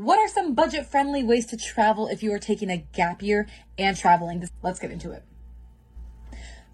What are some budget friendly ways to travel if you are taking a gap year and traveling? Let's get into it.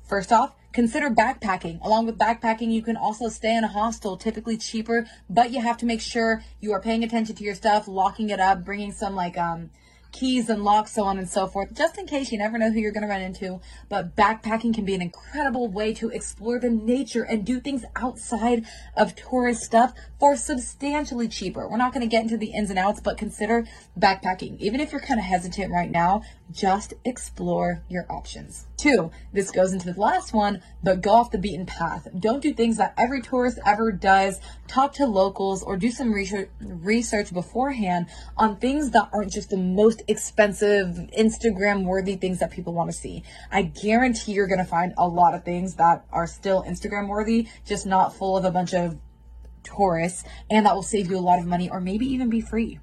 First off, consider backpacking. Along with backpacking, you can also stay in a hostel, typically cheaper, but you have to make sure you are paying attention to your stuff, locking it up, bringing some like um keys and locks, so on and so forth, just in case you never know who you're going to run into. But backpacking can be an incredible way to explore the nature and do things outside of tourist stuff for substantially cheaper. We're not going to get into the ins and outs, but consider backpacking. Even if you're kind of hesitant right now, just explore your options. Two, this goes into the last one, but go off the beaten path. Don't do things that every tourist ever does. Talk to locals or do some research, research beforehand on things that aren't just the most expensive, Instagram worthy things that people want to see. I guarantee you're going to find a lot of things that are still Instagram worthy, just not full of a bunch of tourists, and that will save you a lot of money or maybe even be free.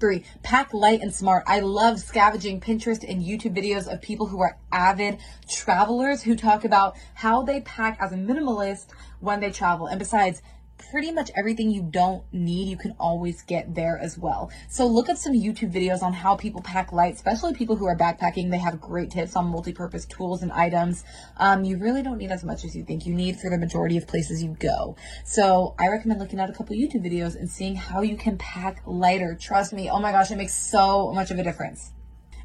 Three, pack light and smart. I love scavenging Pinterest and YouTube videos of people who are avid travelers who talk about how they pack as a minimalist when they travel. And besides, pretty much everything you don't need, you can always get there as well. So look at some YouTube videos on how people pack light, especially people who are backpacking. They have great tips on multi-purpose tools and items. Um, you really don't need as much as you think you need for the majority of places you go. So I recommend looking at a couple YouTube videos and seeing how you can pack lighter. Trust me, oh my gosh, it makes so much of a difference.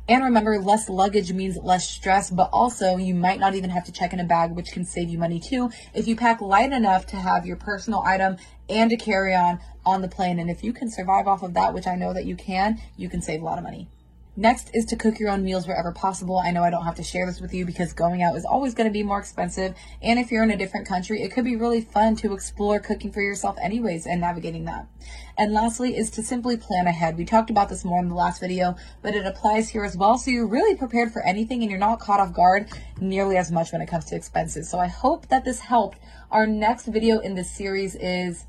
And remember, less luggage means less stress, but also you might not even have to check in a bag, which can save you money too. If you pack light enough to have your personal item and a carry on on the plane. And if you can survive off of that, which I know that you can, you can save a lot of money. Next is to cook your own meals wherever possible. I know I don't have to share this with you because going out is always going to be more expensive. And if you're in a different country, it could be really fun to explore cooking for yourself anyways and navigating that. And lastly is to simply plan ahead. We talked about this more in the last video, but it applies here as well. So you're really prepared for anything and you're not caught off guard nearly as much when it comes to expenses. So I hope that this helped. Our next video in this series is,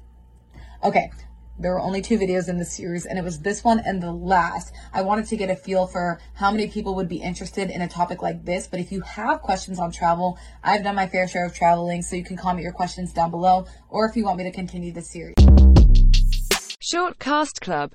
okay, there were only two videos in the series and it was this one and the last. I wanted to get a feel for how many people would be interested in a topic like this. But if you have questions on travel, I've done my fair share of traveling, so you can comment your questions down below or if you want me to continue the series. Short Cast Club